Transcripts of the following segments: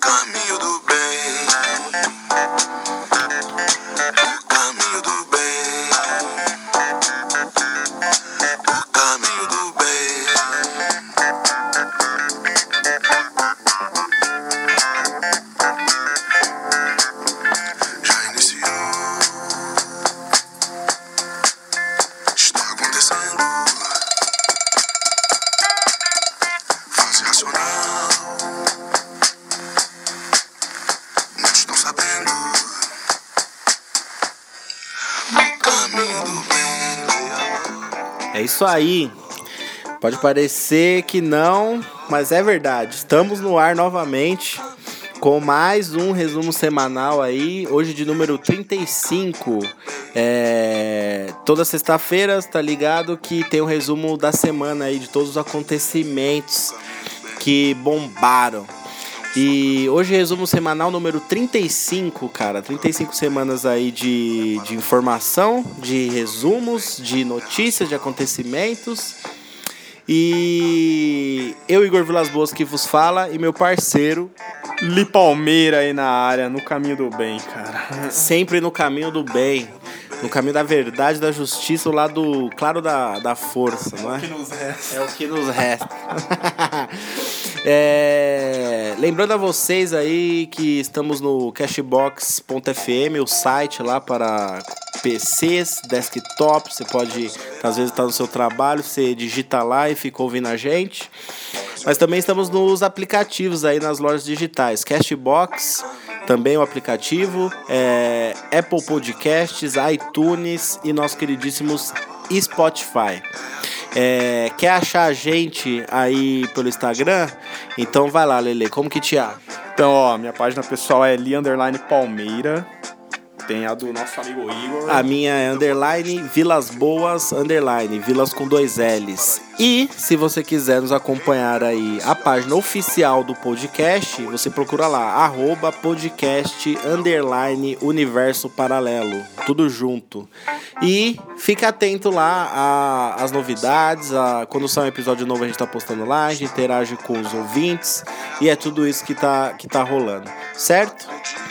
Caminho do bem. Isso aí. Pode parecer que não, mas é verdade. Estamos no ar novamente com mais um resumo semanal aí, hoje de número 35. É, toda sexta-feira, tá ligado que tem um resumo da semana aí de todos os acontecimentos que bombaram. E hoje resumo semanal número 35, cara. 35 semanas aí de, de informação, de resumos, de notícias, de acontecimentos. E eu, Igor Vilas Boas, que vos fala, e meu parceiro, Li Palmeira aí na área, no caminho do bem, cara. sempre no caminho do bem, no caminho da verdade, da justiça, o lado claro da, da força, não é? nos resta. É o que nos resta. É, lembrando a vocês aí que estamos no cashbox.fm, o site lá para PCs, desktop. Você pode, às vezes, estar no seu trabalho, você digita lá e fica ouvindo a gente. Mas também estamos nos aplicativos aí nas lojas digitais. Cashbox, também o aplicativo, é, Apple Podcasts, iTunes e nosso queridíssimos Spotify. É, quer achar a gente aí pelo Instagram? Então vai lá, Lele. Como que te há? Então, ó, minha página pessoal é Li Underline Palmeira. Tem a do nosso amigo Igor. A minha é underline Vilas Boas, underline Vilas com dois L's. E se você quiser nos acompanhar aí a página oficial do podcast, você procura lá, arroba podcast underline universo paralelo. Tudo junto. E fica atento lá às novidades, a, quando sai um episódio novo a gente tá postando lá, a gente interage com os ouvintes e é tudo isso que tá, que tá rolando. Certo?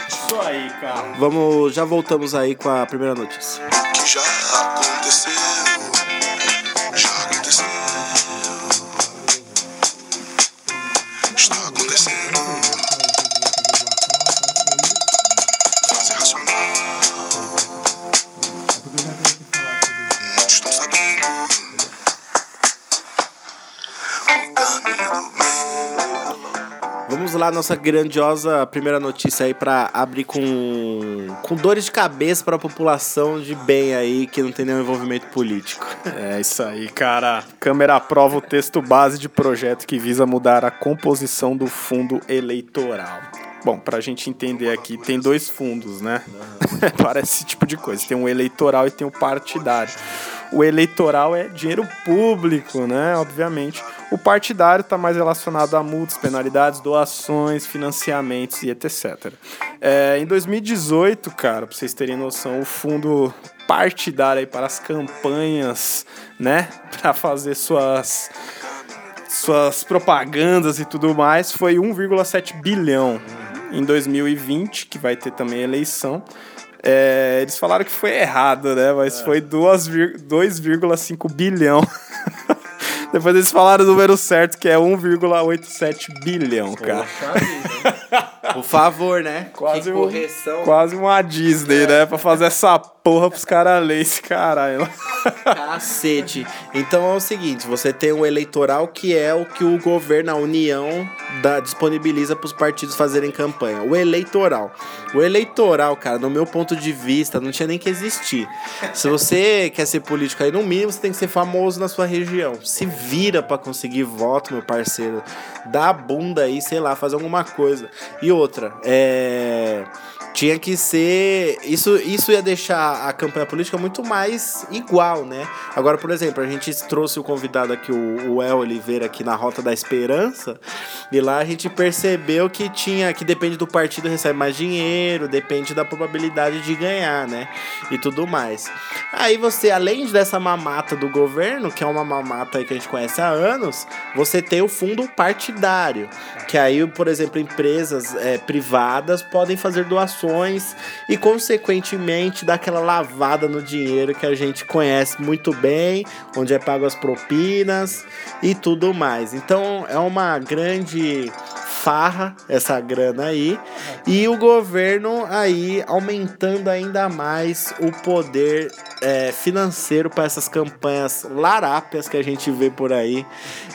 Isso aí, cara. Vamos, já voltamos aí com a primeira notícia. que já aconteceu, Vamos lá, nossa grandiosa primeira notícia aí pra abrir com, com dores de cabeça pra população de bem aí que não tem nenhum envolvimento político. É isso aí, cara. Câmera aprova o texto base de projeto que visa mudar a composição do fundo eleitoral. Bom, pra gente entender aqui, tem dois fundos, né? Parece esse tipo de coisa. Tem o eleitoral e tem o partidário. O eleitoral é dinheiro público, né? Obviamente. O partidário está mais relacionado a multas, penalidades, doações, financiamentos e etc. É, em 2018, cara, pra vocês terem noção, o fundo partidário aí para as campanhas, né? Para fazer suas suas propagandas e tudo mais foi 1,7 bilhão em 2020, que vai ter também eleição. É, eles falaram que foi errado, né? Mas foi duas vir- 2,5 bilhão. Depois eles falaram o número certo, que é 1,87 bilhão, cara. Por favor, né? Quase que um- correção. Quase uma Disney, né? Pra fazer essa porra pros caras lerem esse caralho. Cacete. Então é o seguinte, você tem o eleitoral que é o que o governo, a União, dá, disponibiliza para os partidos fazerem campanha. O eleitoral. O eleitoral, cara, no meu ponto de vista, não tinha nem que existir. Se você quer ser político aí, no mínimo você tem que ser famoso na sua região. Se vira para conseguir voto, meu parceiro. Dá a bunda aí, sei lá, faz alguma coisa. E outra, é tinha que ser. Isso, isso ia deixar a campanha política muito mais igual, né? Agora, por exemplo, a gente trouxe o convidado aqui, o, o El Oliveira, aqui na Rota da Esperança, e lá a gente percebeu que tinha. que depende do partido recebe mais dinheiro, depende da probabilidade de ganhar, né? E tudo mais. Aí você, além dessa mamata do governo, que é uma mamata que a gente conhece há anos, você tem o fundo partidário. Que aí, por exemplo, empresas é, privadas podem fazer doações e, consequentemente, dar aquela lavada no dinheiro que a gente conhece muito bem, onde é pago as propinas e tudo mais. Então, é uma grande farra essa grana aí e o governo aí aumentando ainda mais o poder é, financeiro para essas campanhas larápias que a gente vê por aí,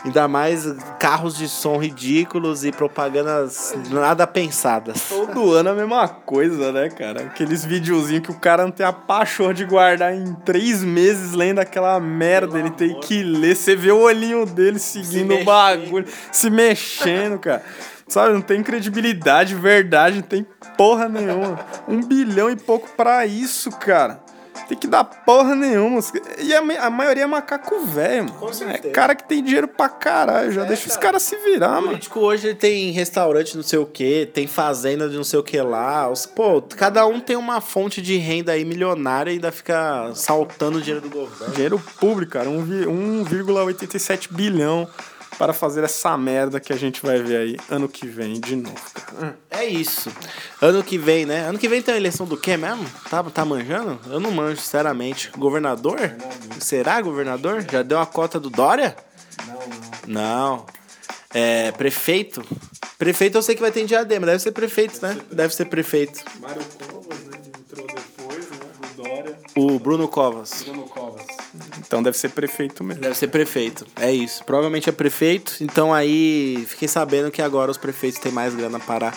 ainda mais carros de som ridículos e propagandas nada pensadas. Todo ano a mesma coisa, né, cara? Aqueles videozinhos que o cara não tem a pachorra de guardar em três meses lendo aquela merda, ele tem que ler. Você vê o olhinho dele seguindo o bagulho, se mexendo, cara. Sabe, não tem credibilidade, verdade, não tem porra nenhuma. Um bilhão e pouco pra isso, cara. Tem que dar porra nenhuma. E a, a maioria é macaco velho, mano. Com É certeza. cara que tem dinheiro pra caralho. Já É, deixa os cara. caras se virar, O mano. político hoje ele tem restaurante não sei o que, tem fazenda de não sei o que lá. Os, pô, cada um tem uma fonte de renda aí milionária e ainda fica saltando o dinheiro do governo. Dinheiro público, cara. um vi- 1,87 bilhão para fazer essa merda que a gente vai ver aí ano que vem de novo, cara. É isso. Ano que vem, né? Ano que vem tem a eleição do quê mesmo? Tá, tá manjando? Eu não manjo, sinceramente. Governador? Será governador? Já deu a cota do Dória? Não, não. Não. É, prefeito? Prefeito eu sei que vai ter em Diadema. Deve ser prefeito, né? Deve ser prefeito. Mário Covas, né? Entrou depois, né? Do Dória. O Bruno Covas. Covas. Então deve ser prefeito mesmo. Deve ser prefeito. É isso. Provavelmente é prefeito. Então aí fiquei sabendo que agora os prefeitos têm mais grana para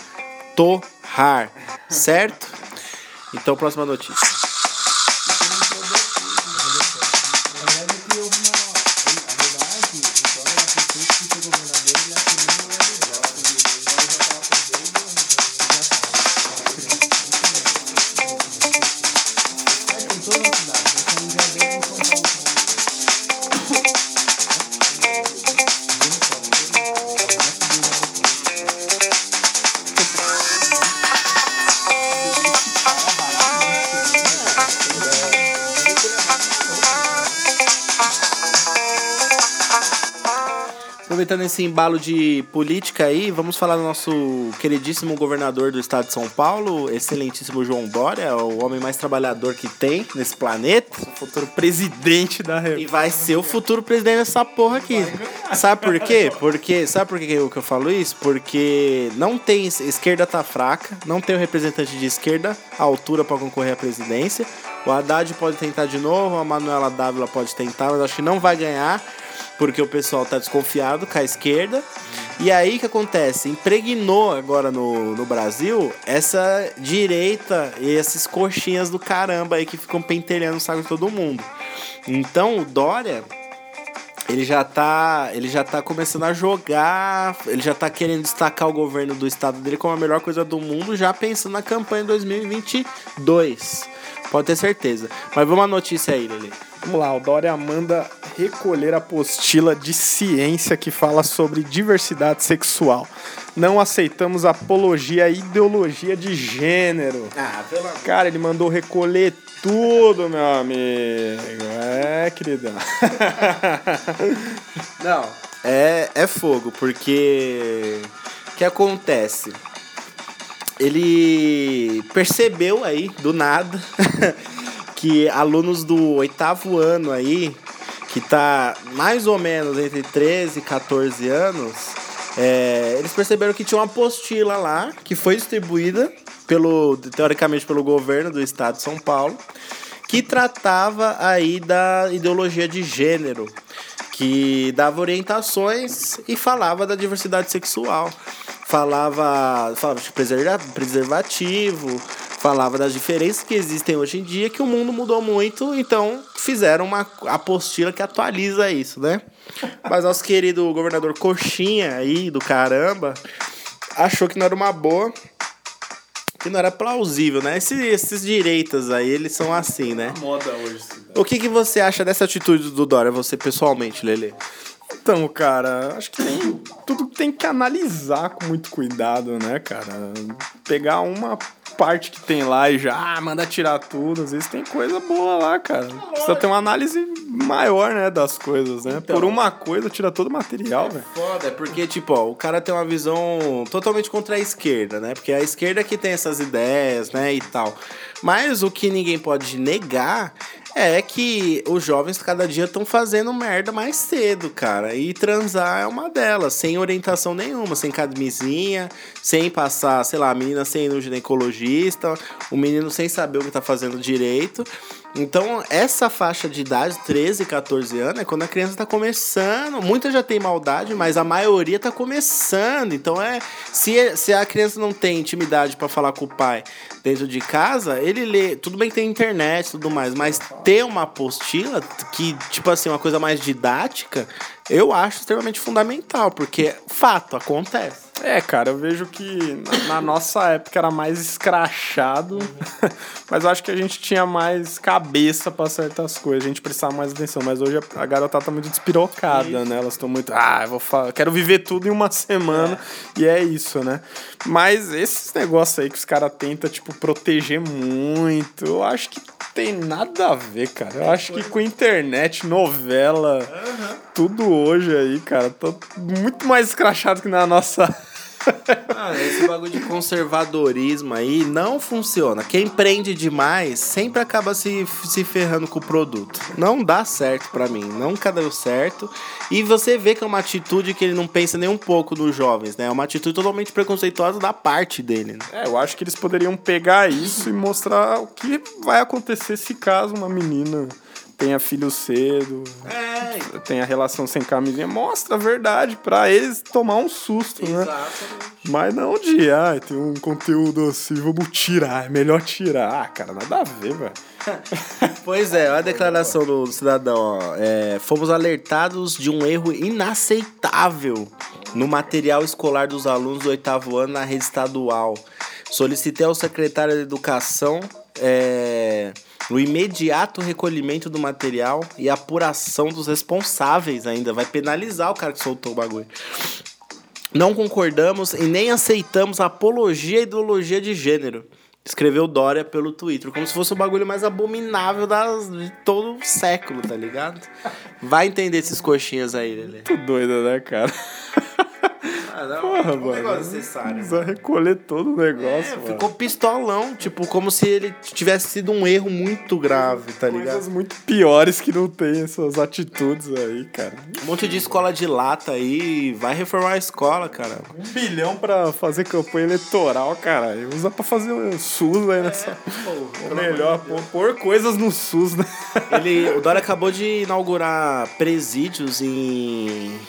torrar. Certo? Então, próxima notícia. Aproveitando esse embalo de política aí, vamos falar do nosso queridíssimo governador do estado de São Paulo, excelentíssimo João Dória, o homem mais trabalhador que tem nesse planeta. Futuro presidente da E República. vai ser o futuro presidente dessa porra aqui. Sabe por quê? Porque, sabe por que eu, que eu falo isso? Porque não tem esquerda tá fraca, não tem o representante de esquerda à altura para concorrer à presidência. O Haddad pode tentar de novo, a Manuela Dávila pode tentar, mas acho que não vai ganhar, porque o pessoal tá desconfiado com a esquerda. E aí o que acontece? Impregnou agora no, no Brasil essa direita e esses coxinhas do caramba aí que ficam pentelhando o saco de todo mundo. Então o Dória, ele já tá, ele já tá começando a jogar, ele já tá querendo destacar o governo do estado dele como a melhor coisa do mundo, já pensando na campanha 2022. Pode ter certeza. Mas vamos à notícia aí, Lele. Vamos lá, o Dória manda recolher a apostila de ciência que fala sobre diversidade sexual. Não aceitamos apologia à ideologia de gênero. Ah, pelo amor. Cara, ele mandou recolher tudo, meu amigo. É, queridão. Não, é, é fogo, porque o que acontece? Ele percebeu aí, do nada, que alunos do oitavo ano aí, que tá mais ou menos entre 13 e 14 anos, é, eles perceberam que tinha uma apostila lá, que foi distribuída, pelo, teoricamente pelo governo do estado de São Paulo, que tratava aí da ideologia de gênero, que dava orientações e falava da diversidade sexual. Falava, falava de preserva- preservativo, falava das diferenças que existem hoje em dia, que o mundo mudou muito, então fizeram uma apostila que atualiza isso, né? Mas nosso querido governador Coxinha aí, do caramba, achou que não era uma boa, que não era plausível, né? Esses, esses direitas aí, eles são assim, né? Moda hoje. O que, que você acha dessa atitude do Dória, você pessoalmente, Lele? Então, cara, acho que tem. Tudo tem que analisar com muito cuidado, né, cara? Pegar uma parte que tem lá e já ah, manda tirar tudo. Às vezes tem coisa boa lá, cara. Precisa ter uma análise maior, né, das coisas, né? Então. Por uma coisa, tira todo o material, velho. Foda, é porque, tipo, ó, o cara tem uma visão totalmente contra a esquerda, né? Porque é a esquerda que tem essas ideias, né, e tal. Mas o que ninguém pode negar é que os jovens cada dia estão fazendo merda mais cedo, cara. E transar é uma delas, sem orientação nenhuma, sem camisinha, sem passar, sei lá, a menina sem ir no ginecologista, o menino sem saber o que tá fazendo direito. Então, essa faixa de idade, 13, 14 anos, é quando a criança tá começando. Muita já tem maldade, mas a maioria tá começando. Então, é. Se, se a criança não tem intimidade para falar com o pai dentro de casa, ele lê. Tudo bem que tem internet e tudo mais, mas ter uma apostila que, tipo assim, uma coisa mais didática, eu acho extremamente fundamental, porque fato, acontece. É, cara, eu vejo que na, na nossa época era mais escrachado, mas eu acho que a gente tinha mais cabeça pra certas coisas, a gente precisava mais atenção. Mas hoje a, a garotada tá muito despirocada, né? Elas estão muito. Ah, eu vou fa- quero viver tudo em uma semana, e é isso, né? Mas esses negócios aí que os caras tentam, tipo, proteger muito, eu acho que tem nada a ver, cara. Eu acho que com internet, novela, tudo hoje aí, cara, tô muito mais escrachado que na nossa. Ah, esse bagulho de conservadorismo aí não funciona. Quem prende demais sempre acaba se, se ferrando com o produto. Não dá certo pra mim, nunca deu certo. E você vê que é uma atitude que ele não pensa nem um pouco nos jovens, né? É uma atitude totalmente preconceituosa da parte dele. Né? É, eu acho que eles poderiam pegar isso e mostrar o que vai acontecer se caso uma menina tenha filho cedo, É, tenha relação sem camisinha. Mostra a verdade pra eles tomar um susto, né? Mas não de, ah, tem um conteúdo assim, vamos tirar, é melhor tirar. Ah, cara, nada a ver, velho. Pois é, olha a declaração do cidadão. Ó. É, fomos alertados de um erro inaceitável no material escolar dos alunos do oitavo ano na rede estadual. Solicitei ao secretário de Educação é, o imediato recolhimento do material e apuração dos responsáveis ainda. Vai penalizar o cara que soltou o bagulho. Não concordamos e nem aceitamos apologia à ideologia de gênero. Escreveu Dória pelo Twitter, como se fosse o bagulho mais abominável das, de todo o século, tá ligado? Vai entender esses coxinhas aí, Lelê. Muito doido, né, cara? Ah, não, Porra, um negócio mano. necessário. Precisa recolher todo o negócio, É, mano. ficou pistolão, tipo, como se ele tivesse sido um erro muito grave, tá ligado? Coisas muito piores que não tem essas atitudes aí, cara. Um monte de escola de lata aí, vai reformar a escola, cara. Um bilhão pra fazer campanha eleitoral, cara. Usa pra fazer o SUS aí nessa. É melhor pôr, pôr coisas no SUS, né? Ele, o Dória acabou de inaugurar presídios em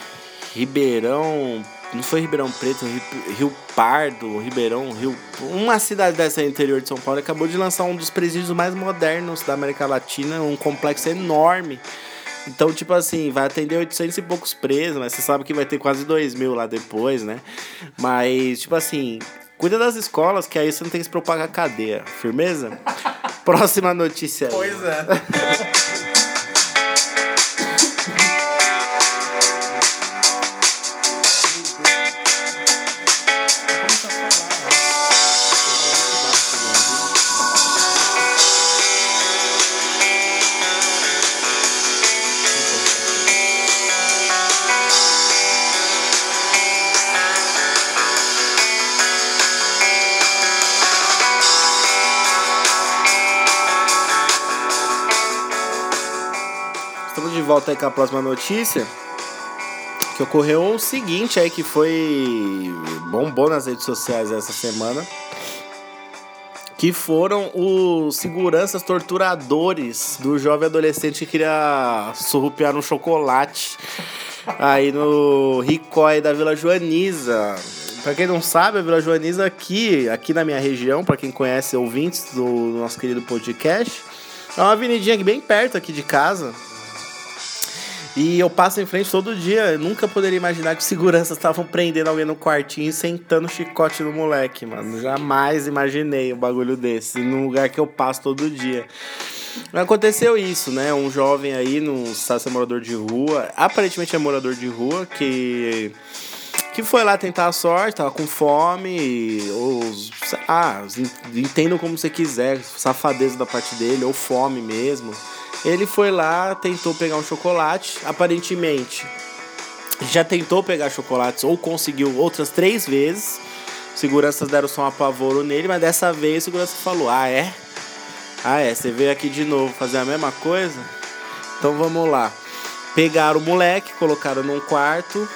Ribeirão. Não foi Ribeirão Preto, Rio, Rio Pardo, Ribeirão, Rio. Uma cidade dessa aí, interior de São Paulo. Acabou de lançar um dos presídios mais modernos da América Latina, um complexo enorme. Então, tipo assim, vai atender 800 e poucos presos, mas você sabe que vai ter quase 2 mil lá depois, né? Mas, tipo assim, cuida das escolas, que aí você não tem que se propagar cadeia. Firmeza? Próxima notícia aí. é. volta aí com a próxima notícia. Que ocorreu o seguinte aí que foi bombou nas redes sociais essa semana. Que foram os seguranças torturadores do jovem adolescente que queria surrupiar um chocolate aí no Ricói da Vila Joaniza. Pra quem não sabe, a Vila Joaniza aqui, aqui na minha região, pra quem conhece ouvintes do nosso querido podcast, é uma avenidinha aqui bem perto aqui de casa. E eu passo em frente todo dia. Eu nunca poderia imaginar que os seguranças estavam prendendo alguém no quartinho e sentando chicote no moleque, mano. Jamais imaginei um bagulho desse. Num lugar que eu passo todo dia. Aconteceu isso, né? Um jovem aí, não sabe se é morador de rua, aparentemente é morador de rua, que que foi lá tentar a sorte, tava com fome, sei lá, entendam como você quiser, safadeza da parte dele, ou fome mesmo. Ele foi lá, tentou pegar um chocolate, aparentemente já tentou pegar chocolates ou conseguiu outras três vezes. Seguranças deram só um apavoro nele, mas dessa vez o segurança falou: Ah, é? Ah, é? Você veio aqui de novo fazer a mesma coisa? Então vamos lá. Pegaram o moleque, colocaram num quarto,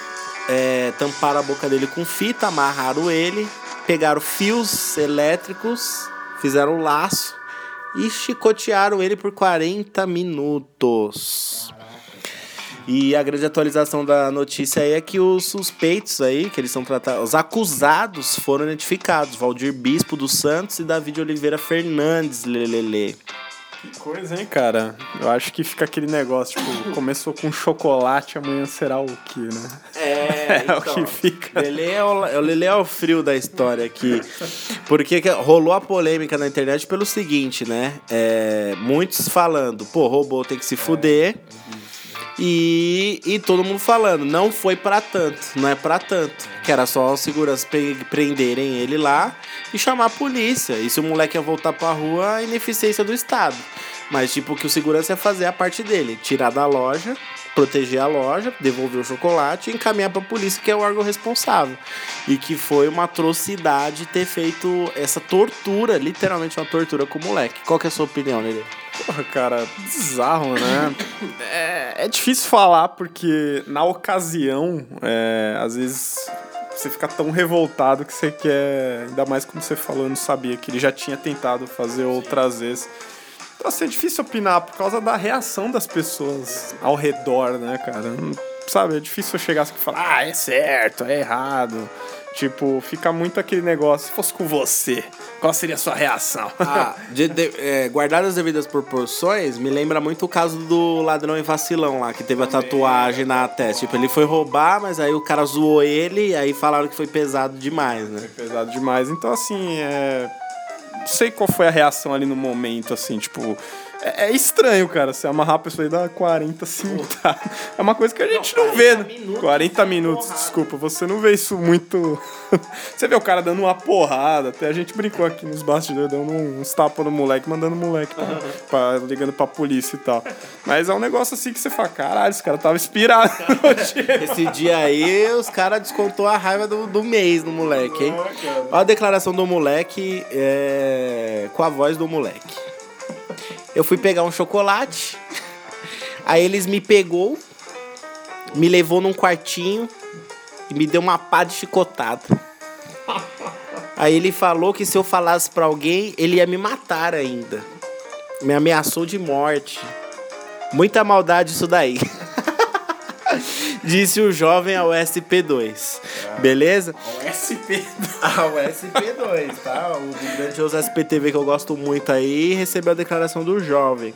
é, tamparam a boca dele com fita, amarraram ele, pegaram fios elétricos, fizeram um laço e chicotearam ele por 40 minutos. E a grande atualização da notícia aí é que os suspeitos aí, que eles são tratados, os acusados foram identificados, Valdir Bispo dos Santos e David Oliveira Fernandes, lelele. Que coisa, hein, cara? Eu acho que fica aquele negócio, tipo, começou com chocolate, amanhã será o quê, né? É, é o que fica. Lele é o, o Lele é o frio da história aqui. Porque rolou a polêmica na internet pelo seguinte, né? É, muitos falando, pô, robô tem que se fuder. E, e todo mundo falando, não foi para tanto, não é para tanto. Que era só os seguranças prenderem ele lá e chamar a polícia. E se o moleque ia voltar pra rua, a ineficiência do Estado. Mas, tipo, que o segurança ia fazer a parte dele: tirar da loja, proteger a loja, devolver o chocolate e encaminhar pra polícia, que é o órgão responsável. E que foi uma atrocidade ter feito essa tortura, literalmente uma tortura com o moleque. Qual que é a sua opinião, Lele? Porra, cara, bizarro, né? é, é difícil falar porque na ocasião, é, às vezes você fica tão revoltado que você quer. Ainda mais como você falou, eu não sabia que ele já tinha tentado fazer outras vezes. Então, assim, é difícil opinar por causa da reação das pessoas ao redor, né, cara? Sabe, é difícil chegar aqui e falar, ah, é certo, é errado. Tipo, fica muito aquele negócio. Se fosse com você, qual seria a sua reação? Ah, de, de, é, guardado as devidas proporções, me lembra muito o caso do ladrão em vacilão lá, que teve a tatuagem na testa. Tipo, ele foi roubar, mas aí o cara zoou ele e aí falaram que foi pesado demais, né? Foi pesado demais. Então, assim, é. Não sei qual foi a reação ali no momento, assim, tipo é, é, estranho, cara, você amarrar a pessoa e dar 40 tá? É uma coisa que a gente não, não vê, né? Minutos, 40 minutos, porrada. desculpa, você não vê isso muito. você vê o cara dando uma porrada, até a gente brincou aqui nos bastidores, dando uns tapas no moleque, mandando o moleque pra, uhum. pra, ligando pra polícia e tal. Mas é um negócio assim que você fala, caralho, esse cara tava inspirado Esse dia aí, os caras descontou a raiva do, do mês no moleque, hein? Olha a declaração do moleque é, com a voz do moleque. Eu fui pegar um chocolate. Aí eles me pegou, me levou num quartinho e me deu uma pá de chicotada. Aí ele falou que se eu falasse para alguém, ele ia me matar ainda. Me ameaçou de morte. Muita maldade isso daí. Disse o jovem ao SP2. Beleza? Ao SP2. Ao SP2, tá? O grandioso SPTV que eu gosto muito aí recebeu a declaração do jovem.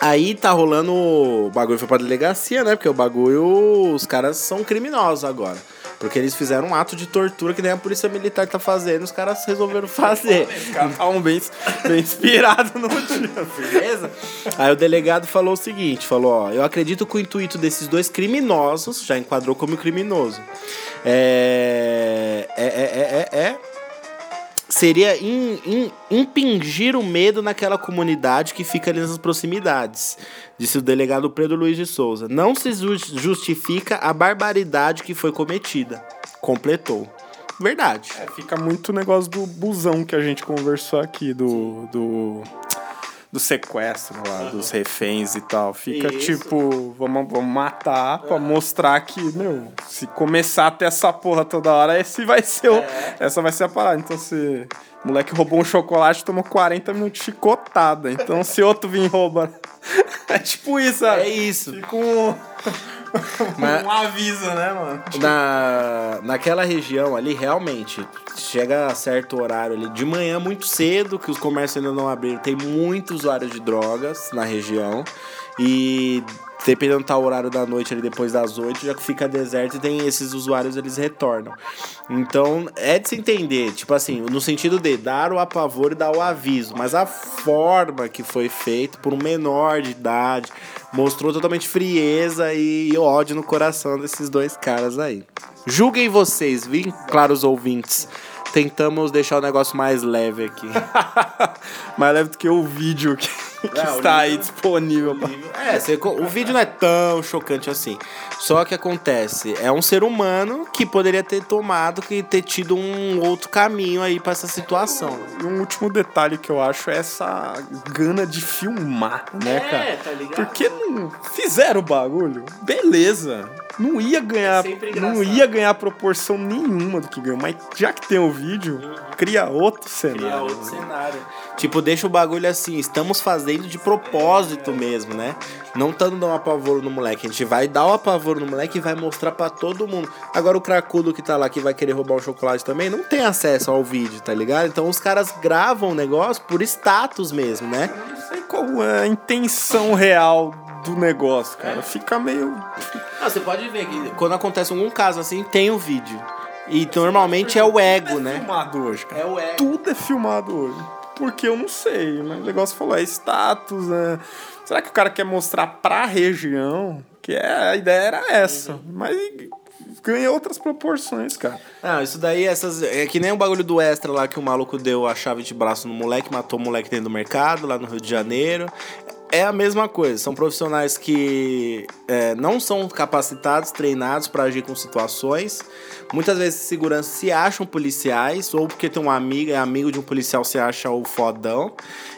Aí tá rolando. O bagulho foi pra delegacia, né? Porque o bagulho. Os caras são criminosos agora. Porque eles fizeram um ato de tortura que nem a polícia militar tá fazendo, os caras resolveram fazer. Estavam bem, bem inspirados no dia. Beleza? Aí o delegado falou o seguinte: falou, ó, eu acredito que o intuito desses dois criminosos, já enquadrou como criminoso, é. É, é, é, é seria in, in, impingir o medo naquela comunidade que fica ali nas proximidades, disse o delegado Pedro Luiz de Souza. Não se justifica a barbaridade que foi cometida. Completou. Verdade. É, fica muito o negócio do busão que a gente conversou aqui, do, do do sequestro lá, uhum. dos reféns e tal. Fica Isso. tipo, vamos, vamos matar uhum. pra mostrar que, meu, se começar a ter essa porra toda hora, esse vai ser o, é. essa vai ser a parada. Então se o moleque roubou um chocolate, tomou 40 minutos de chicotada. Então se outro vir roubar. é tipo isso, sabe? É isso. Fica um. Mas, um aviso, né, mano? Na, naquela região ali, realmente, chega a certo horário ali, de manhã muito cedo, que os comércios ainda não abriram, tem muitos usuários de drogas na região. E dependendo do tal horário da noite ali depois das 8, já que fica deserto e tem esses usuários eles retornam. Então é de se entender, tipo assim, no sentido de dar o apavoro e dar o aviso, mas a forma que foi feito por um menor de idade mostrou totalmente frieza e ódio no coração desses dois caras aí. Julguem vocês, viu, claros ouvintes. Tentamos deixar o negócio mais leve aqui. Mais leve do que o vídeo que, que É, está aí disponível. pra- É, você o vídeo não é tão chocante assim. Só que acontece, é um ser humano que poderia ter tomado, que ter tido um outro caminho aí pra essa situação. E um último detalhe que eu acho é essa gana de filmar, né, cara? tá ligado? Porque não fizeram o bagulho, beleza. Não ia ganhar, engraçado. não ia ganhar proporção nenhuma do que ganhou, mas já que tem o vídeo, cria outro cenário. Cria outro cenário. Tipo, deixa o bagulho assim, estamos fazendo de propósito mesmo, né? Não tá dando um apavoro no moleque. A gente vai dar o apavoro no moleque e vai mostrar pra todo mundo. Agora o cracudo que tá lá, que vai querer roubar um chocolate também, não tem acesso ao vídeo, tá ligado? Então os caras gravam o negócio por status mesmo, né? Eu Não sei qual é a intenção real do negócio, cara. Fica meio. Ah, você pode ver que quando acontece algum caso assim, tem o vídeo. E normalmente é o ego, Tudo é né? filmado hoje, cara. É o ego. Tudo é filmado hoje. Porque eu não sei, mas o negócio falou, é status, né? Será que o cara quer mostrar pra região? Que é, a ideia era essa. Mas ganha outras proporções, cara. Não, isso daí, essas. É que nem o bagulho do extra lá que o maluco deu a chave de braço no moleque, matou o moleque dentro do mercado, lá no Rio de Janeiro. É a mesma coisa, são profissionais que é, não são capacitados, treinados para agir com situações. Muitas vezes segurança se acham policiais, ou porque tem um amigo, é amigo de um policial, se acha o fodão.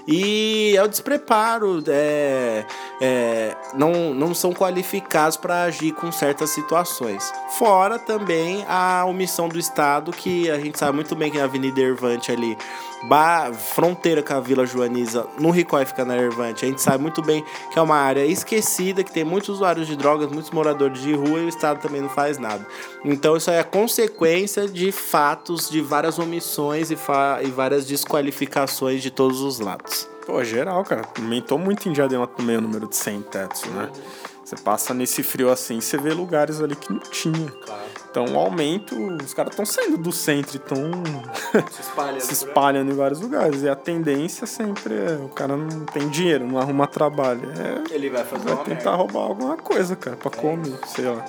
E é o despreparo, é, é, não, não são qualificados para agir com certas situações. Fora também a omissão do Estado, que a gente sabe muito bem que a Avenida Ervante ali, ba- fronteira com a Vila Joaniza, no Ricói fica na Ervante, a gente sabe muito bem que é uma área esquecida, que tem muitos usuários de drogas, muitos moradores de rua e o Estado também não faz nada. Então isso aí é consequência de fatos, de várias omissões e, e várias desqualificações de todos os lados. Pô, geral, cara. Aumentou muito em Diadema também o número de sem tetos, né? Você passa nesse frio assim, você vê lugares ali que não tinha. Então, o aumento, os caras estão saindo do centro e estão Se espalha. se espalhando em vários lugares. E a tendência sempre é: o cara não tem dinheiro, não arruma trabalho. É, Ele vai fazer vai tentar merda. roubar alguma coisa, cara, pra comer, sei lá.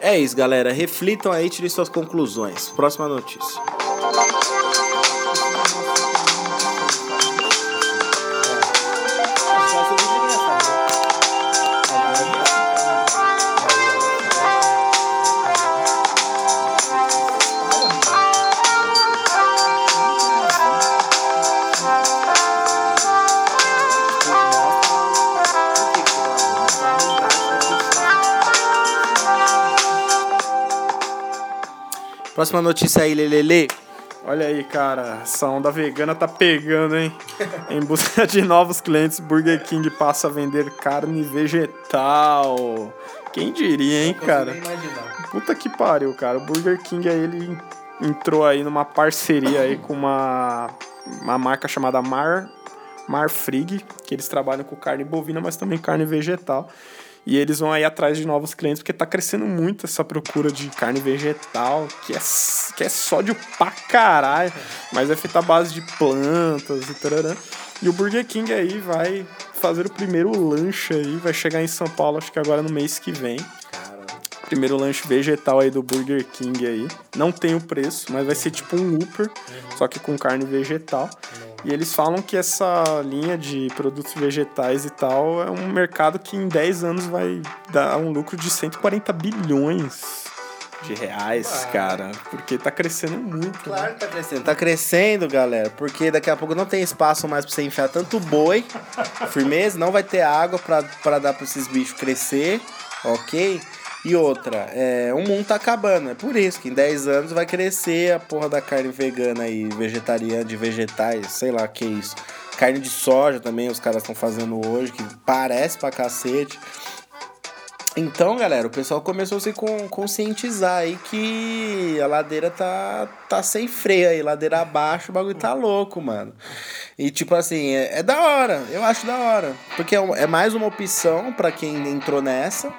É isso, galera. Reflitam aí e tirem suas conclusões. Próxima notícia. Próxima notícia aí, Lelele. Olha aí, cara, essa onda vegana tá pegando, hein? em busca de novos clientes, Burger King passa a vender carne vegetal. Quem diria, hein, cara? Puta que pariu, cara. O Burger King aí, ele entrou aí numa parceria aí com uma, uma marca chamada Mar, Marfrig, que eles trabalham com carne bovina, mas também carne vegetal. E eles vão aí atrás de novos clientes, porque tá crescendo muito essa procura de carne vegetal, que é, que é sódio pra caralho, mas é feita à base de plantas e tararã. E o Burger King aí vai fazer o primeiro lanche aí, vai chegar em São Paulo, acho que agora no mês que vem. Primeiro lanche vegetal aí do Burger King aí. Não tem o preço, mas vai ser tipo um Whopper, só que com carne vegetal. E eles falam que essa linha de produtos vegetais e tal é um mercado que em 10 anos vai dar um lucro de 140 bilhões de reais, cara. Porque tá crescendo muito. né? Claro que tá crescendo. Tá crescendo, galera, porque daqui a pouco não tem espaço mais pra você enfiar tanto boi, firmeza, não vai ter água pra, pra dar pra esses bichos crescer, ok? E outra, é, o mundo tá acabando. É por isso que em 10 anos vai crescer a porra da carne vegana aí, vegetariana, de vegetais, sei lá que é isso. Carne de soja também os caras estão fazendo hoje, que parece pra cacete. Então, galera, o pessoal começou a se con- conscientizar aí que a ladeira tá, tá sem freio aí, ladeira abaixo, o bagulho tá louco, mano. E tipo assim, é, é da hora, eu acho da hora. Porque é, é mais uma opção pra quem entrou nessa.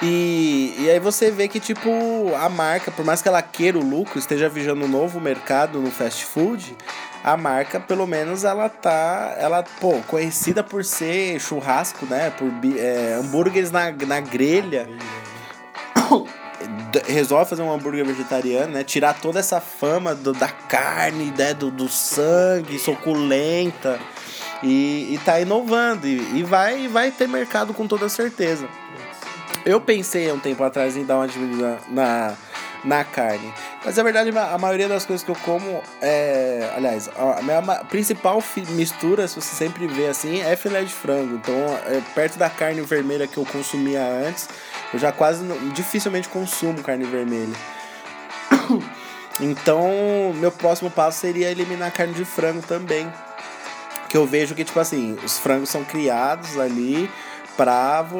E, e aí você vê que, tipo, a marca, por mais que ela queira o lucro, esteja visando um novo mercado no fast food, a marca, pelo menos, ela tá, ela, pô, conhecida por ser churrasco, né? Por é, hambúrgueres na, na grelha. Resolve fazer um hambúrguer vegetariano, né? Tirar toda essa fama do- da carne, né? do, do sangue, suculenta. E, e tá inovando. E, e vai, vai ter mercado com toda certeza. Eu pensei há um tempo atrás em dar uma diminuída na, na carne. Mas a verdade, a maioria das coisas que eu como é. Aliás, a minha principal mistura, se você sempre vê assim, é filé de frango. Então, é, perto da carne vermelha que eu consumia antes, eu já quase dificilmente consumo carne vermelha. Então, meu próximo passo seria eliminar a carne de frango também. Que eu vejo que, tipo assim, os frangos são criados ali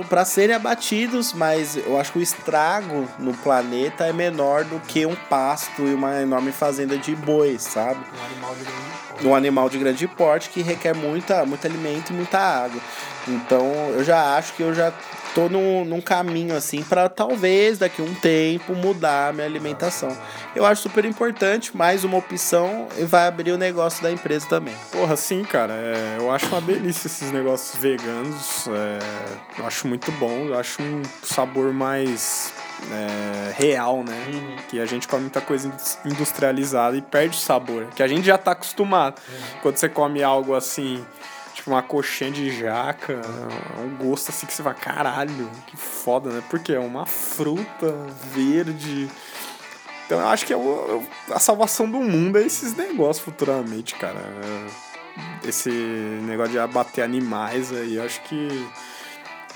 pra serem abatidos, mas eu acho que o estrago no planeta é menor do que um pasto e uma enorme fazenda de bois, sabe? Um animal de grande porte. um animal de grande porte que requer muita, muito alimento e muita água. Então eu já acho que eu já tô num, num caminho assim para talvez daqui a um tempo mudar a minha alimentação. Eu acho super importante, mais uma opção e vai abrir o negócio da empresa também. Porra, sim, cara. é, eu acho uma delícia esses negócios veganos. é, eu acho muito bom. Eu acho um sabor mais é, real, né? Que a gente come muita coisa indus- industrializada e perde o sabor. Que a gente já tá acostumado. Quando você come algo assim, tipo uma coxinha de jaca, um gosto assim que você vai, caralho, que foda, né? Porque é uma fruta verde. Então eu acho que é o- a salvação do mundo é esses negócios futuramente, cara. É, Esse negócio de abater animais aí, eu acho que.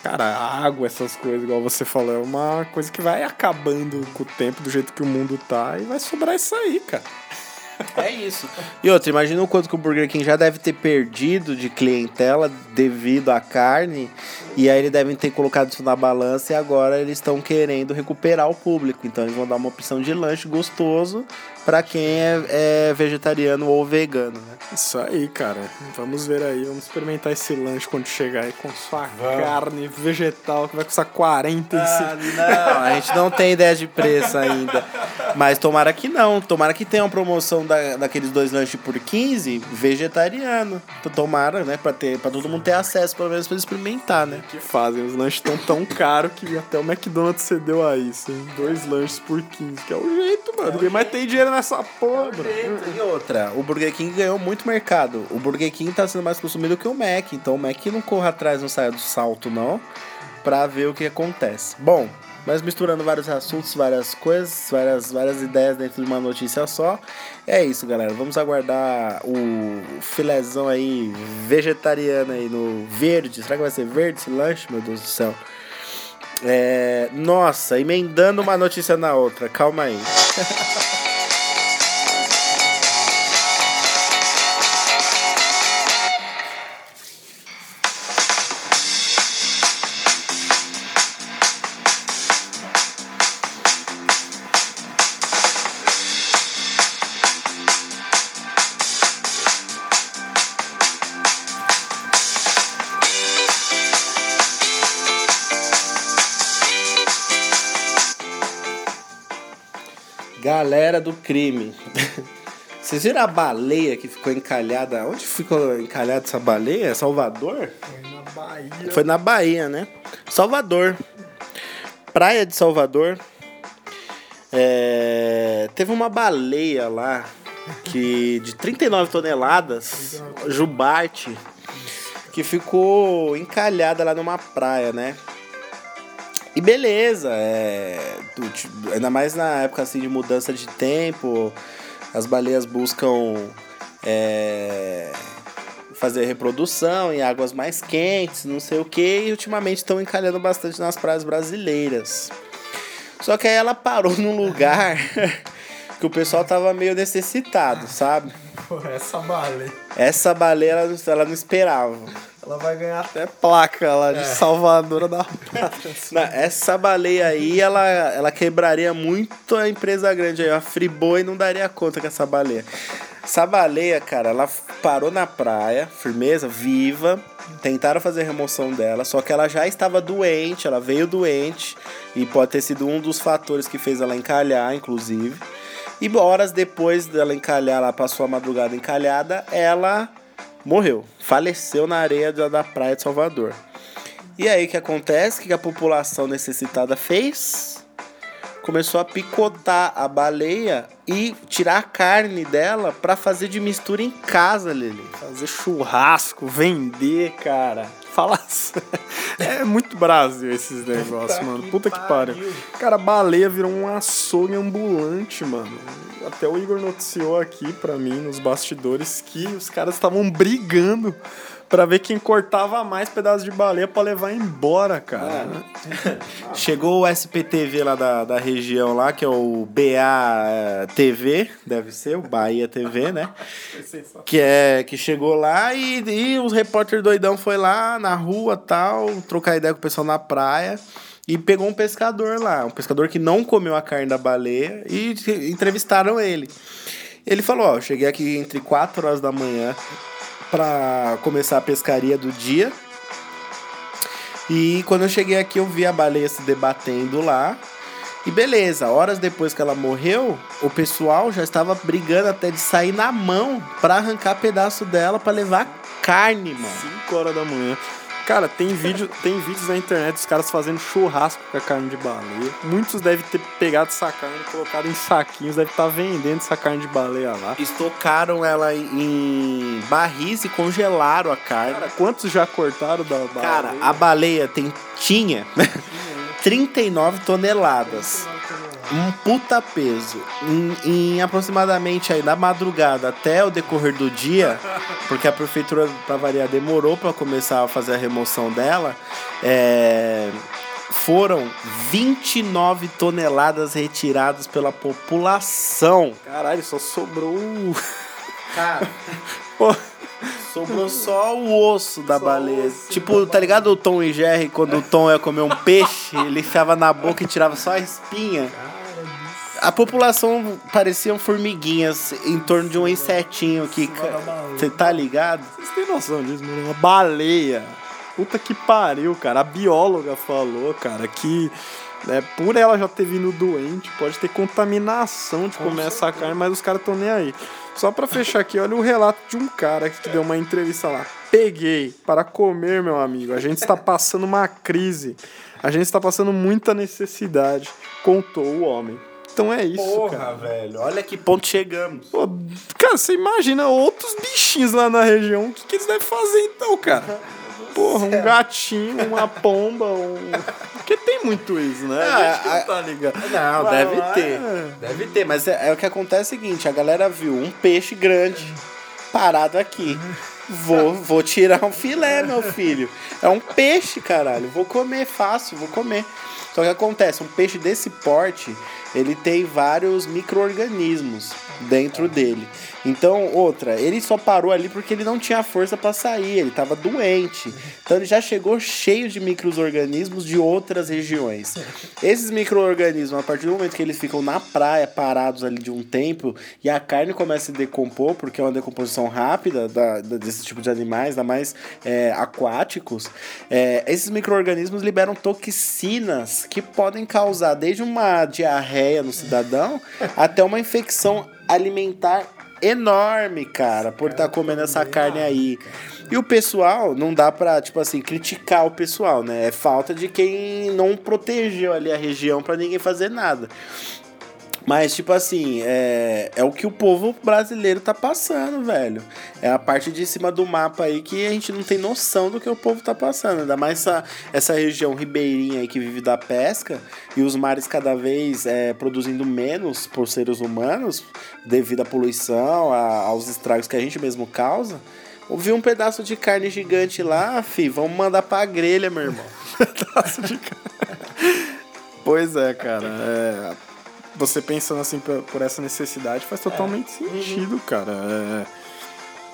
Cara, água, essas coisas, igual você falou, é uma coisa que vai acabando com o tempo, do jeito que o mundo tá, e vai sobrar isso aí, cara. É isso. E outra, imagina o quanto que o Burger King já deve ter perdido de clientela devido à carne. E aí eles devem ter colocado isso na balança e agora eles estão querendo recuperar o público. Então eles vão dar uma opção de lanche gostoso para quem é, é vegetariano ou vegano, né? Isso aí, cara. Vamos ver aí, vamos experimentar esse lanche quando chegar aí com sua carne vegetal, que vai custar 45. Ah, não, a gente não tem ideia de preço ainda. Mas tomara que não. Tomara que tenha uma promoção da, daqueles dois lanches por 15 vegetariano. Tomara, né? Pra, ter, pra todo mundo ter acesso, pelo menos pra experimentar, né? que fazem. Os lanches estão tão caros que até o McDonald's cedeu a isso, hein? Dois lanches por 15, que é o jeito, mano. Ninguém mais tem dinheiro nessa porra, bro. E outra, o Burger King ganhou muito mercado. O Burger King tá sendo mais consumido que o Mac. Então o Mac não corra atrás, não saia do salto, não. Pra ver o que acontece. Bom, mas misturando vários assuntos, várias coisas, várias, várias ideias dentro de uma notícia só. É isso, galera. Vamos aguardar o filézão aí vegetariano aí no verde. Será que vai ser verde esse lanche? Meu Deus do céu. É, nossa, emendando uma notícia na outra. Calma aí. crime. Vocês viram a baleia que ficou encalhada? Onde ficou encalhada essa baleia? Salvador? Foi na Bahia. Foi na Bahia, né? Salvador. Praia de Salvador. É, Teve uma baleia lá que de 39 toneladas, jubarte, que ficou encalhada lá numa praia, né? E beleza, é, ainda mais na época assim de mudança de tempo, as baleias buscam é, fazer reprodução em águas mais quentes, não sei o que, e ultimamente estão encalhando bastante nas praias brasileiras. Só que aí ela parou num lugar que o pessoal tava meio necessitado, sabe? Porra, essa baleia. Essa baleia ela ela não esperava. Ela vai ganhar até placa lá de salvadora da pátria. Não, essa baleia aí, ela, ela quebraria muito a empresa grande aí. A Friboi não daria conta com essa baleia. Essa baleia, cara, ela parou na praia, firmeza, viva. Tentaram fazer a remoção dela, só que ela já estava doente, ela veio doente. E pode ter sido um dos fatores que fez ela encalhar, inclusive. E horas depois dela encalhar, ela passou a madrugada encalhada, ela morreu. Faleceu na areia da, da praia de Salvador. E aí o que acontece? O que a população necessitada fez? Começou a picotar a baleia e tirar a carne dela pra fazer de mistura em casa, Lili. Fazer churrasco, vender, cara. Fala sério. É muito Brasil esses negócios, mano. que Puta que pariu. pariu. Cara, a baleia virou um açougue ambulante, mano. Até o Igor noticiou aqui pra mim, nos bastidores, que os caras estavam brigando pra ver quem cortava mais pedaços de baleia pra levar embora, cara. Chegou o SPTV lá da, da região lá, que é o BA TV, deve ser, o Bahia TV, né? Que, é, que chegou lá e, e os repórter doidão foi lá na rua tal, trocar ideia com o pessoal na praia. E pegou um pescador lá, um pescador que não comeu a carne da baleia e entrevistaram ele. Ele falou, ó, cheguei aqui entre 4 horas da manhã pra começar a pescaria do dia. E quando eu cheguei aqui, eu vi a baleia se debatendo lá. E beleza, horas depois que ela morreu, o pessoal já estava brigando até de sair na mão pra arrancar pedaço dela pra levar carne, mano. 5 horas da manhã. Cara, tem, vídeo, tem vídeos na internet dos caras fazendo churrasco com a carne de baleia. Muitos devem ter pegado essa carne, colocado em saquinhos, devem estar vendendo essa carne de baleia lá. Estocaram ela em barris e congelaram a carne. Cara, quantos já cortaram da baleia? Cara, a baleia tem, tinha 39 toneladas. Um puta peso. Em, em aproximadamente aí da madrugada até o decorrer do dia, porque a prefeitura, pra variar, demorou pra começar a fazer a remoção dela, é, foram 29 toneladas retiradas pela população. Caralho, só sobrou. o- Cara, Pô, sobrou só o osso da Só baleia. osso tipo, tá ligado o Tom e Jerry, quando o Tom ia comer um peixe, ele enfiava na boca e tirava só a espinha. A população pareciam formiguinhas em torno de um insetinho que. Você tá ligado? Vocês têm noção disso, mano? Uma baleia. Puta que pariu, cara. A bióloga falou, cara, que né, por ela já ter vindo doente, pode ter contaminação de comer essa carne, mas os caras estão nem aí. Só pra fechar aqui, olha o relato de um cara que deu uma entrevista lá. Peguei para comer, meu amigo. A gente está passando uma crise. A gente está passando muita necessidade, contou o homem. Então é isso, cara. velho. Olha que ponto chegamos. Pô, cara, você imagina outros bichinhos lá na região. O que, que eles devem fazer então, cara? Porra, um gatinho, uma pomba, um. Porque tem muito isso, né? A Ah, gente não a- tá ligado. Não, Vai deve lá, ter. Deve ter, mas é, é o que acontece é o seguinte: a galera viu um peixe grande parado aqui. Vou, vou tirar um filé, meu filho. É um peixe, caralho. Vou comer fácil, vou comer. Só que acontece, um peixe desse porte, ele tem vários micro-organismos dentro dele. Então, outra, ele só parou ali porque ele não tinha força pra sair, ele tava doente. Então ele já chegou cheio de micro-organismos de outras regiões. Esses micro-organismos, a partir do momento que eles ficam na praia parados ali de um tempo e a carne começa a decompor, porque é uma decomposição rápida da, da- desse tipo de animais, ainda mais é, aquáticos, é, esses micro-organismos liberam toxinas que podem causar desde uma diarreia no cidadão até uma infecção alimentar enorme, cara, por estar comendo essa carne aí. E o pessoal, não dá pra, tipo assim, criticar o pessoal, né? É falta de quem não protegeu ali a região pra ninguém fazer nada. Mas, tipo assim, é, é o que o povo brasileiro tá passando, velho. É a parte de cima do mapa aí que a gente não tem noção do que o povo tá passando. Ainda mais essa, essa região ribeirinha aí que vive da pesca e os mares cada vez é, produzindo menos por seres humanos devido à poluição, a- aos estragos que a gente mesmo causa. Ouvi um pedaço de carne gigante lá, fi, vamos mandar pra grelha, meu irmão. Pedaço de carne. Pois é, cara. é, Você pensando assim por, por essa necessidade faz totalmente sentido, cara. É,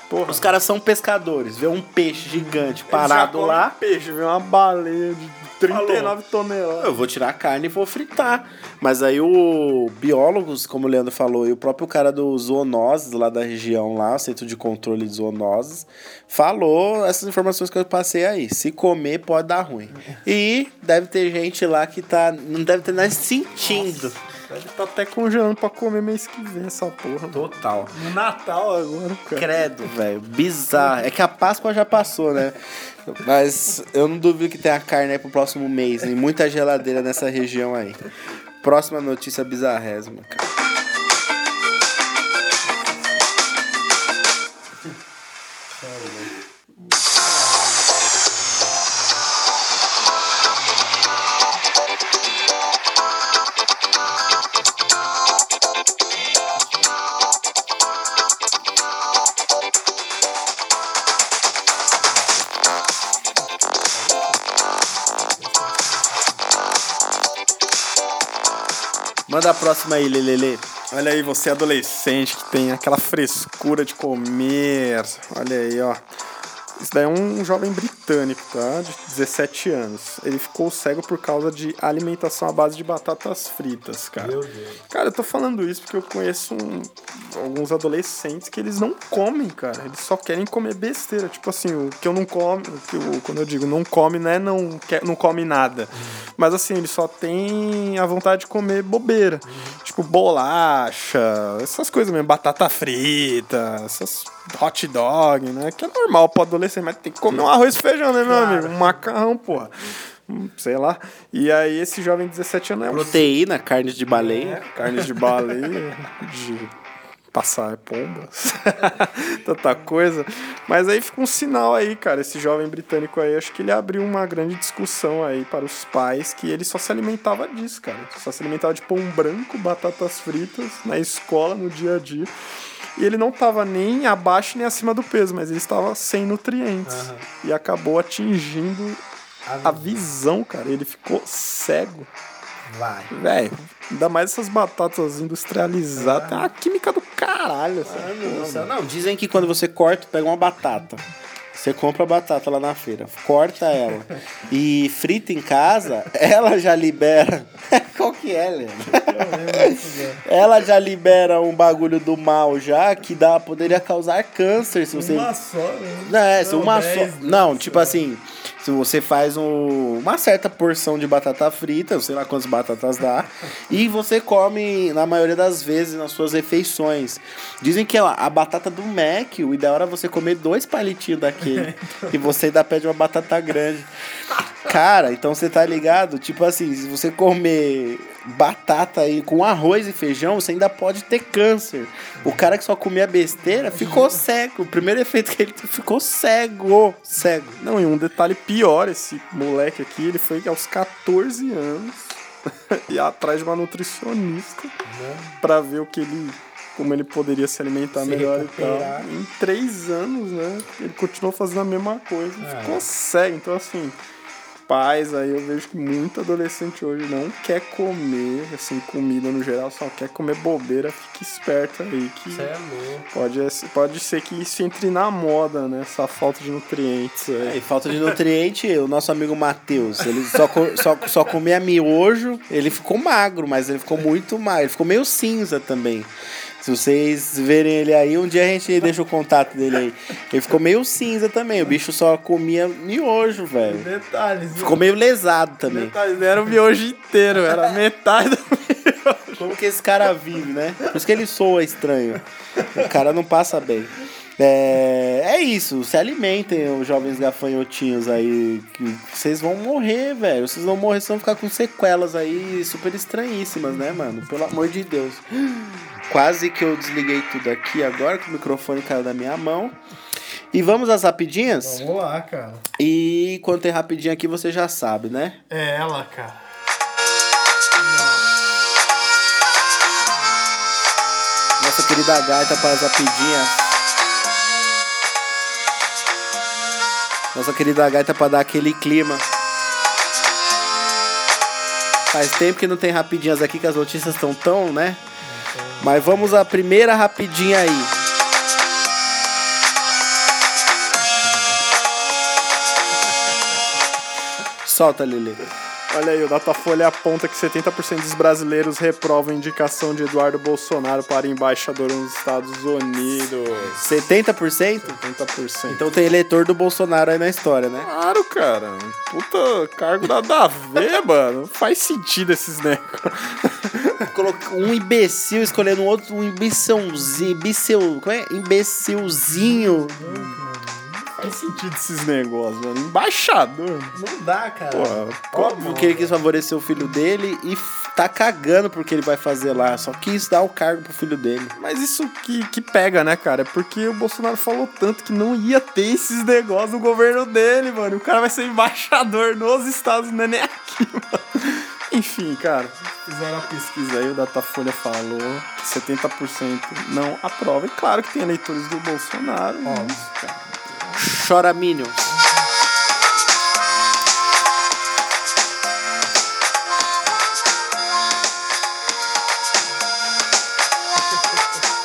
Porra. Os caras são pescadores, vê um peixe gigante parado lá. peixe, vê uma baleia de 39 toneladas. Eu vou tirar a carne e vou fritar. Mas aí o biólogos, como o Leandro falou, e o próprio cara do zoonoses lá da região lá, o Centro de Controle de Zoonoses, falou essas informações que eu passei aí. Se comer pode dar ruim. E deve ter gente lá que tá não deve ter nada sentindo. Deve tá até congelando pra comer mês que vem essa porra. Total. No Natal agora, cara. Credo, velho. Bizarro. É que a Páscoa já passou, né? Mas eu não duvido que tenha carne aí pro próximo mês. Tem muita geladeira nessa região aí. Próxima notícia bizarrésima, cara. Manda a próxima aí, Lelele. Olha aí, você adolescente que tem aquela frescura de comer. Olha aí, ó. Isso daí é um jovem britânico, tá? De 17 anos. Ele ficou cego por causa de alimentação à base de batatas fritas, cara. Meu Deus. Cara, eu tô falando isso porque eu conheço um- alguns adolescentes que eles não comem, cara. Eles só querem comer besteira. Tipo assim, o que eu não como, o que eu, quando eu digo não come, não é não, quer, não come nada. Mas assim, eles só têm a vontade de comer bobeira. Tipo bolacha, essas coisas mesmo, batata frita, essas hot dog, né? Que é normal pro adolescente, mas tem que comer um arroz e feijão, né, meu amigo? Um macarrão, porra. Sei lá. E aí esse jovem de 17 anos é um Proteína, carne de baleia. carnes de baleia, de passar pombas, tanta coisa. Mas aí fica um sinal aí, cara. Esse jovem britânico aí, acho que ele abriu uma grande discussão aí para os pais que ele só se alimentava disso, cara. Só se alimentava de pão branco, batatas fritas, na escola, no dia a dia. E ele não tava nem abaixo nem acima do peso, mas ele estava sem nutrientes. E acabou atingindo a visão, cara. Ele ficou cego. Vai. Velho, ainda mais essas batatas industrializadas. Tem uma química do caralho. Mano. Não, dizem que quando você corta, pega uma batata. Você compra a batata lá na feira, corta ela e frita em casa, ela já libera. Qual que é, Leandro? ela já libera um bagulho do mal já que dá, poderia causar câncer se você. só, né? Não, é, Não, uma só. Não, tipo assim, se você faz um- uma certa porção de batata frita, eu sei lá quantas batatas dá, e você come na maioria das vezes nas suas refeições. Dizem que ó, a batata do Mac, o ideal era você comer dois palitinhos daquele. e você ainda pede uma batata grande. Cara, então você tá ligado? Tipo assim, se você comer batata aí com arroz e feijão, você ainda pode ter câncer. O cara que só comia besteira ficou cego. O primeiro efeito que ele teve, ficou cego. Cego. Não, e um detalhe pior, esse moleque aqui, ele foi aos 14 anos e atrás de uma nutricionista pra ver o que ele. Como ele poderia se alimentar Se melhor recuperar. e tal. Em três anos, né? Ele continuou fazendo a mesma coisa. e Ficou cego. Então, assim, pais aí, eu vejo que muito adolescente hoje não quer comer, assim, comida no geral, só quer comer bobeira. Fique esperto aí que. É louco. Pode, pode ser que isso entre na moda, né? Essa falta de nutrientes É, aí. e falta de nutriente, o nosso amigo Matheus, ele só, só, só comia miojo, ele ficou magro, mas ele ficou muito magro, ele ficou meio cinza também. Se vocês verem ele aí, um dia a gente deixa o contato dele aí. Ele ficou meio cinza também, o bicho só comia miojo, velho. Detalhes. Ficou meio lesado também. Metade era o miojo inteiro, era metade do miojo. Como que esse cara vive, né? Por isso que ele soa estranho. O cara não passa bem. É, é isso, se alimentem, os jovens gafanhotinhos aí. que Vocês vão morrer, velho. Vocês vão morrer, vocês vão ficar com sequelas aí super estranhíssimas, né, mano? Pelo amor de Deus. Quase que eu desliguei tudo aqui agora, que o microfone caiu da minha mão. E vamos às rapidinhas? Vamos lá, cara. E quando tem rapidinho aqui, você já sabe, né? É ela, cara. Nossa querida gaita para as rapidinhas. Nossa querida gaita tá para dar aquele clima. Faz tempo que não tem rapidinhas aqui, que as notícias estão tão, né? Mas vamos à primeira rapidinha aí. Solta, Lili. Olha aí, o Datafolha aponta que 70% dos brasileiros reprovam a indicação de Eduardo Bolsonaro para embaixador nos Estados Unidos. 70%? 70%. Então tem eleitor do Bolsonaro aí na história, né? Claro, cara. Puta, cargo nada a ver, mano. Não faz sentido esses negócios. Um imbecil escolhendo um outro, um imbecilzinho, imbecil, como é? Imbecilzinho. Faz sentido esses negócios, mano. Embaixador. Não dá, cara. Porra, Óbvio que ele quis favorecer o filho dele e tá cagando porque ele vai fazer lá. Só quis dar o cargo pro filho dele. Mas isso que, que pega, né, cara? É porque o Bolsonaro falou tanto que não ia ter esses negócios no governo dele, mano. O cara vai ser embaixador nos Estados Unidos, nem aqui, mano. Enfim, cara, fizeram a pesquisa aí, o Datafolha falou que 70% não aprova. E claro que tem eleitores do Bolsonaro. mas, cara, Chora Minions.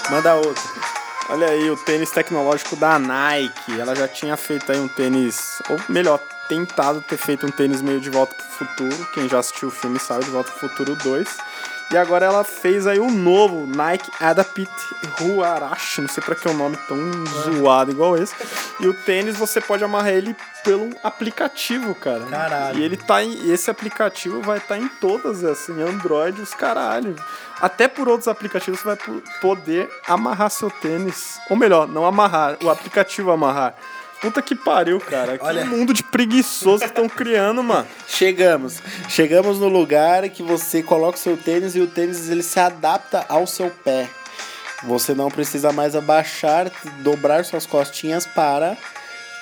Manda outro. Olha aí, o tênis tecnológico da Nike. Ela já tinha feito aí um tênis, ou melhor, tentado ter feito um tênis meio de volta pro futuro. Quem já assistiu o filme sabe de volta pro futuro 2. E agora ela fez aí um novo Nike Adapit Huarashi. Não sei pra que é um nome tão zoado igual esse. E o tênis você pode amarrar ele pelo aplicativo, cara. Caralho. E ele tá em. Esse aplicativo vai estar em todas, assim, Android, os caralho. Até por outros aplicativos você vai po- poder amarrar seu tênis. Ou melhor, não amarrar, o aplicativo amarrar. Puta que pariu, cara. Que Olha. mundo de preguiçoso que estão criando, mano. Chegamos. Chegamos no lugar que você coloca o seu tênis e o tênis ele se adapta ao seu pé. Você não precisa mais abaixar, dobrar suas costinhas para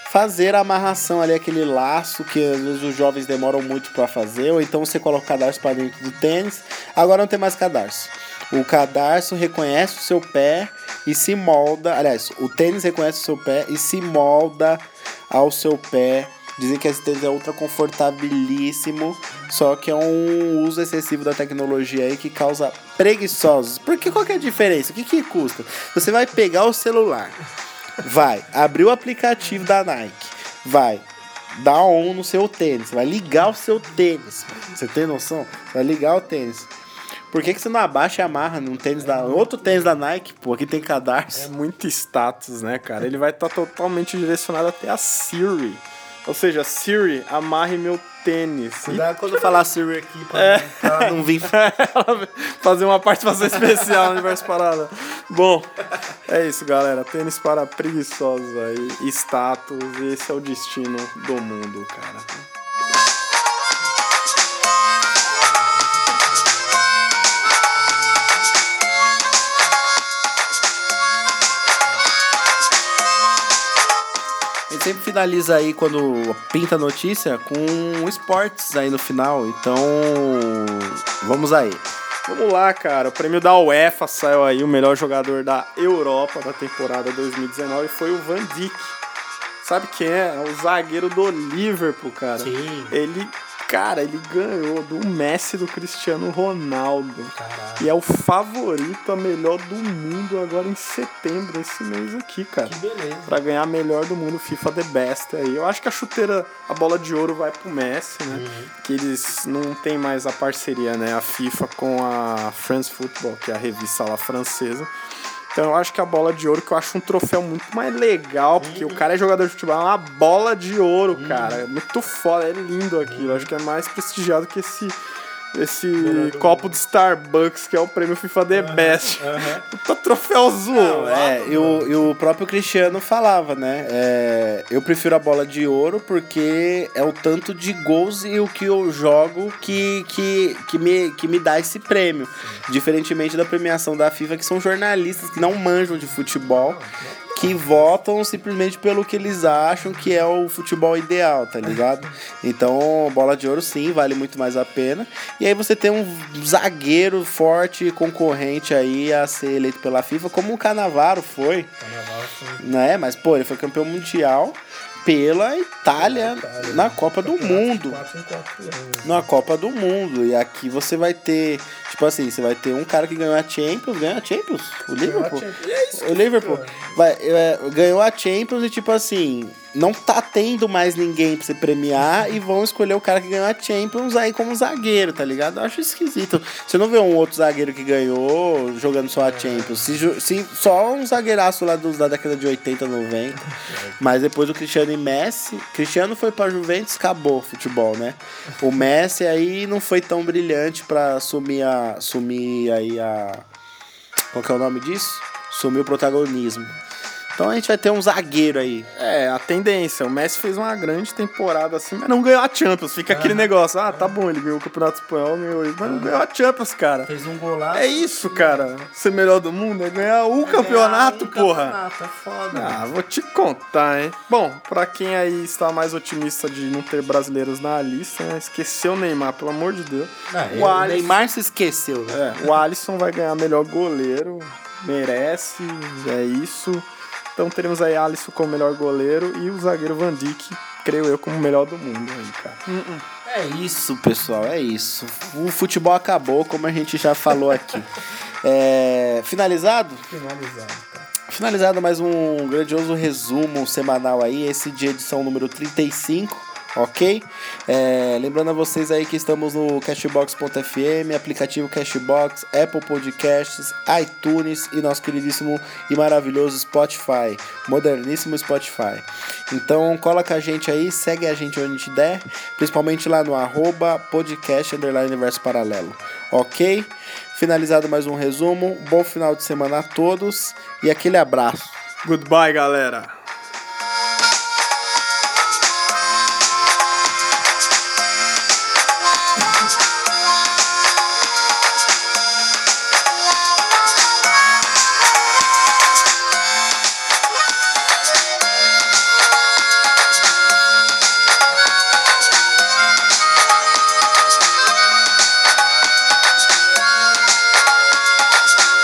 fazer a amarração ali, aquele laço que às vezes os jovens demoram muito para fazer, ou então você coloca o cadarço para dentro do tênis. Agora não tem mais cadarço. O cadarço reconhece o seu pé e se molda. Aliás, o tênis reconhece o seu pé e se molda ao seu pé. Dizem que esse tênis é ultra confortabilíssimo, só que é um uso excessivo da tecnologia aí que causa preguiçosos. Porque qual que é a diferença? O que, que custa? Você vai pegar o celular, vai abrir o aplicativo da Nike, vai dar on no seu tênis, vai ligar o seu tênis. Você tem noção? Vai ligar o tênis. Por que, que você não abaixa e amarra num tênis da. Outro tênis da Nike, pô, aqui tem É cadarço. muito status, né, cara? Ele vai estar totalmente direcionado até a Siri. Ou seja, Siri, amarre meu tênis. E Cuidado quando eu falar Siri aqui pra, pra ela não vir. ela fazer uma participação especial no Universo Parada. Bom, é isso, galera. Tênis para preguiçosos aí, status, e esse é o destino do mundo, cara. Gente sempre finaliza aí quando pinta a notícia com esportes aí no final. Então, vamos aí. Vamos lá, cara. O prêmio da UEFA saiu aí. O melhor jogador da Europa da temporada 2019 foi o Van Dijk. Sabe quem é? É o zagueiro do Liverpool, cara. Sim. Ele, cara, ele ganhou do Messi do Cristiano Ronaldo. E é o favorito a melhor do mundo agora em setembro, esse mês aqui, cara. beleza. Pra ganhar melhor do mundo FIFA The Best aí. Eu acho que a chuteira, a bola de ouro vai pro Messi, né? Que eles não tem mais a parceria, né? A FIFA com a France Football, que é a revista lá francesa. Então eu acho que a bola de ouro, que eu acho um troféu muito mais legal, porque o cara é jogador de futebol, é uma bola de ouro, cara. É muito foda, é lindo aquilo. Acho que é mais prestigiado que esse. Esse copo de Starbucks, que é o prêmio FIFA The Best. Puta troféu zoado. É, e o, e o próprio Cristiano falava, né? É, eu prefiro a bola de ouro porque é o tanto de gols e o que eu jogo que, que, que, me, que me dá esse prêmio. Diferentemente da premiação da FIFA, que são jornalistas que não manjam de futebol, que votam simplesmente pelo que eles acham que é o futebol ideal, tá ligado? Então, bola de ouro sim, vale muito mais a pena. E aí você tem um zagueiro forte concorrente aí a ser eleito pela FIFA, como o Canavaro foi, né? Mas pô, ele foi campeão mundial pela Itália na Copa do Mundo Quatro em quatro anos. na Copa do Mundo. E aqui você vai ter, tipo assim, você vai ter um cara que ganhou a Champions, ganhou a Champions, o Liverpool. Champions. É isso O Liverpool vai, é, ganhou a Champions e tipo assim, não tá tendo mais ninguém pra você premiar e vão escolher o cara que ganhou a Champions aí como zagueiro, tá ligado? Eu acho esquisito. Você não vê um outro zagueiro que ganhou jogando só a Champions. Se, se- só um zagueiraço lá dos, da década de 80, 90. Mas depois o Cristiano e Messi. Cristiano foi pra Juventus, acabou o futebol, né? O Messi aí não foi tão brilhante pra assumir a. assumir aí a. Qual que é o nome disso? Assumir o protagonismo. Então a gente vai ter um zagueiro aí. É, a tendência. O Messi fez uma grande temporada assim, mas não ganhou a Champions. Fica aquele negócio, ah, tá bom, ele ganhou o Campeonato Espanhol, ganhou isso, mas não ganhou a Champions, cara. Fez um golaço. É isso, cara. Ser melhor do mundo é ganhar o campeonato, porra. Campeonato, é foda. Ah, vou te contar, hein? Bom, pra quem aí está mais otimista de não ter brasileiros na lista, né? esqueceu o Neymar, pelo amor de Deus. o Alisson- Neymar se esqueceu, né? É, o Alisson vai ganhar melhor goleiro, merece, é isso. Então teremos aí Alisson como melhor goleiro e o zagueiro Van Dijk, creio eu, como melhor do mundo aí, cara. É isso, pessoal, é isso. O futebol acabou, como a gente já falou aqui. É, finalizado? Finalizado, cara. Finalizado mais um grandioso resumo semanal aí, esse de edição número 35, ok? É, lembrando a vocês aí que estamos no Cashbox.fm, aplicativo Cashbox, Apple Podcasts, iTunes e nosso queridíssimo e maravilhoso Spotify, moderníssimo Spotify. Então cola com a gente aí, segue a gente onde a gente der, principalmente lá no arroba podcast universo paralelo, ok? Finalizado mais um resumo, bom final de semana a todos e aquele abraço. Goodbye, galera.